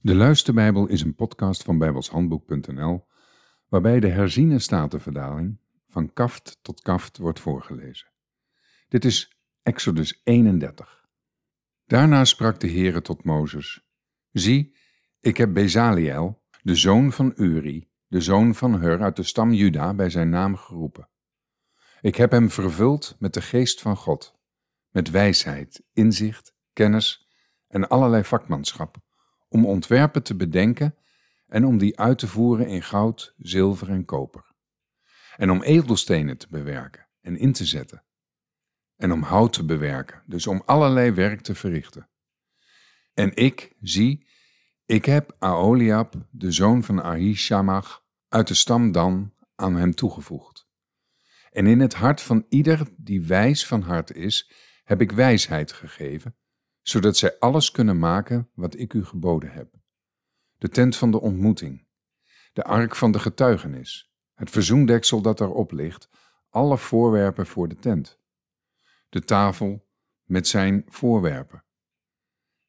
De Luisterbijbel is een podcast van bijbelshandboek.nl waarbij de herziene statenverdaling van kaft tot kaft wordt voorgelezen. Dit is Exodus 31. Daarna sprak de Heere tot Mozes: Zie, ik heb Bezaliel, de zoon van Uri, de zoon van Hur uit de stam Juda, bij zijn naam geroepen. Ik heb hem vervuld met de geest van God, met wijsheid, inzicht, kennis en allerlei vakmanschap om ontwerpen te bedenken en om die uit te voeren in goud, zilver en koper. En om edelstenen te bewerken en in te zetten. En om hout te bewerken, dus om allerlei werk te verrichten. En ik, zie, ik heb Aoliab, de zoon van Ahishamach, uit de stam Dan, aan hem toegevoegd. En in het hart van ieder die wijs van hart is, heb ik wijsheid gegeven, zodat zij alles kunnen maken wat ik u geboden heb. De tent van de ontmoeting, de ark van de getuigenis, het verzoendeksel dat erop ligt, alle voorwerpen voor de tent, de tafel met zijn voorwerpen,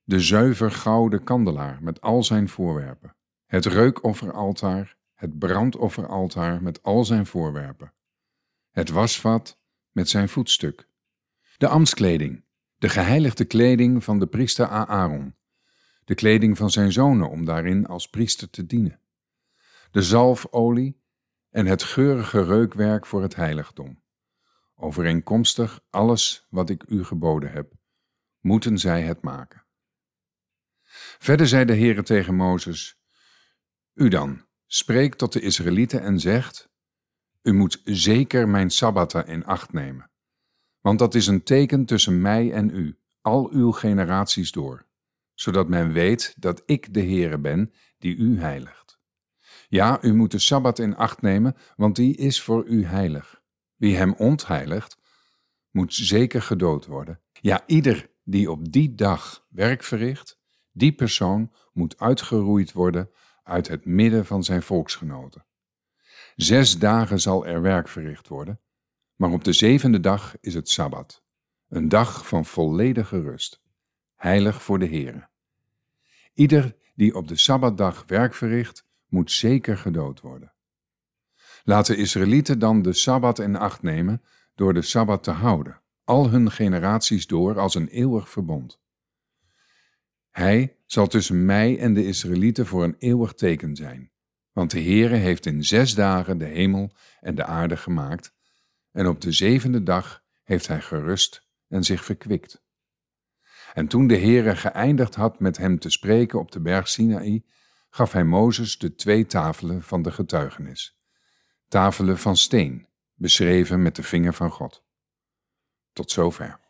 de zuiver gouden kandelaar met al zijn voorwerpen, het reukofferaltaar, het brandofferaltaar met al zijn voorwerpen, het wasvat met zijn voetstuk, de ambtskleding, de geheiligde kleding van de priester Aaron, de kleding van zijn zonen om daarin als priester te dienen, de zalfolie en het geurige reukwerk voor het heiligdom. Overeenkomstig alles wat ik u geboden heb, moeten zij het maken. Verder zei de Heere tegen Mozes, U dan, spreek tot de Israëlieten en zegt, U moet zeker mijn Sabbatten in acht nemen want dat is een teken tussen mij en u, al uw generaties door, zodat men weet dat ik de Heere ben die u heiligt. Ja, u moet de Sabbat in acht nemen, want die is voor u heilig. Wie hem ontheiligt, moet zeker gedood worden. Ja, ieder die op die dag werk verricht, die persoon moet uitgeroeid worden uit het midden van zijn volksgenoten. Zes dagen zal er werk verricht worden, maar op de zevende dag is het Sabbat, een dag van volledige rust, heilig voor de Heere. Ieder die op de Sabbatdag werk verricht, moet zeker gedood worden. Laat de Israëlieten dan de Sabbat in acht nemen door de Sabbat te houden, al hun generaties door als een eeuwig verbond. Hij zal tussen mij en de Israëlieten voor een eeuwig teken zijn, want de Heere heeft in zes dagen de hemel en de aarde gemaakt en op de zevende dag heeft hij gerust en zich verkwikt. En toen de Heere geëindigd had met hem te spreken op de berg Sinaï, gaf hij Mozes de twee tafelen van de getuigenis. Tafelen van steen, beschreven met de vinger van God. Tot zover.